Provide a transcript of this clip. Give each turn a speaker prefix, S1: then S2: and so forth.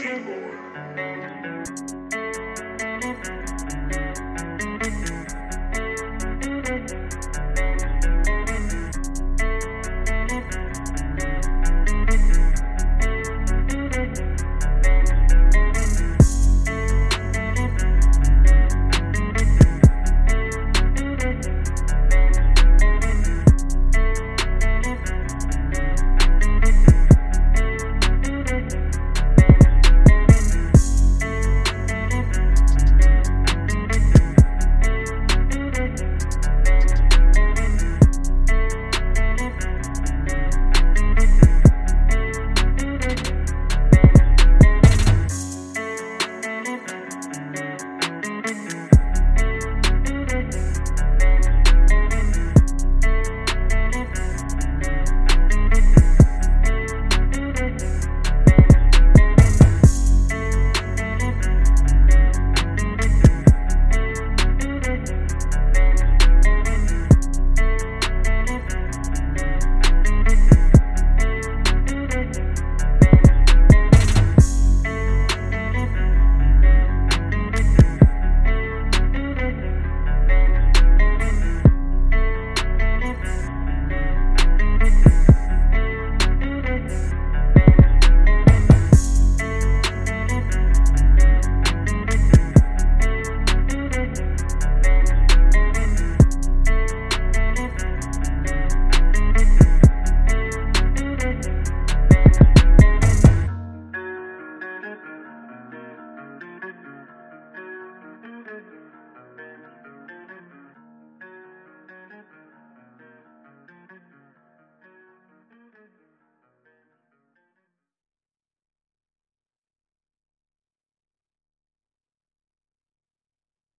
S1: praise you,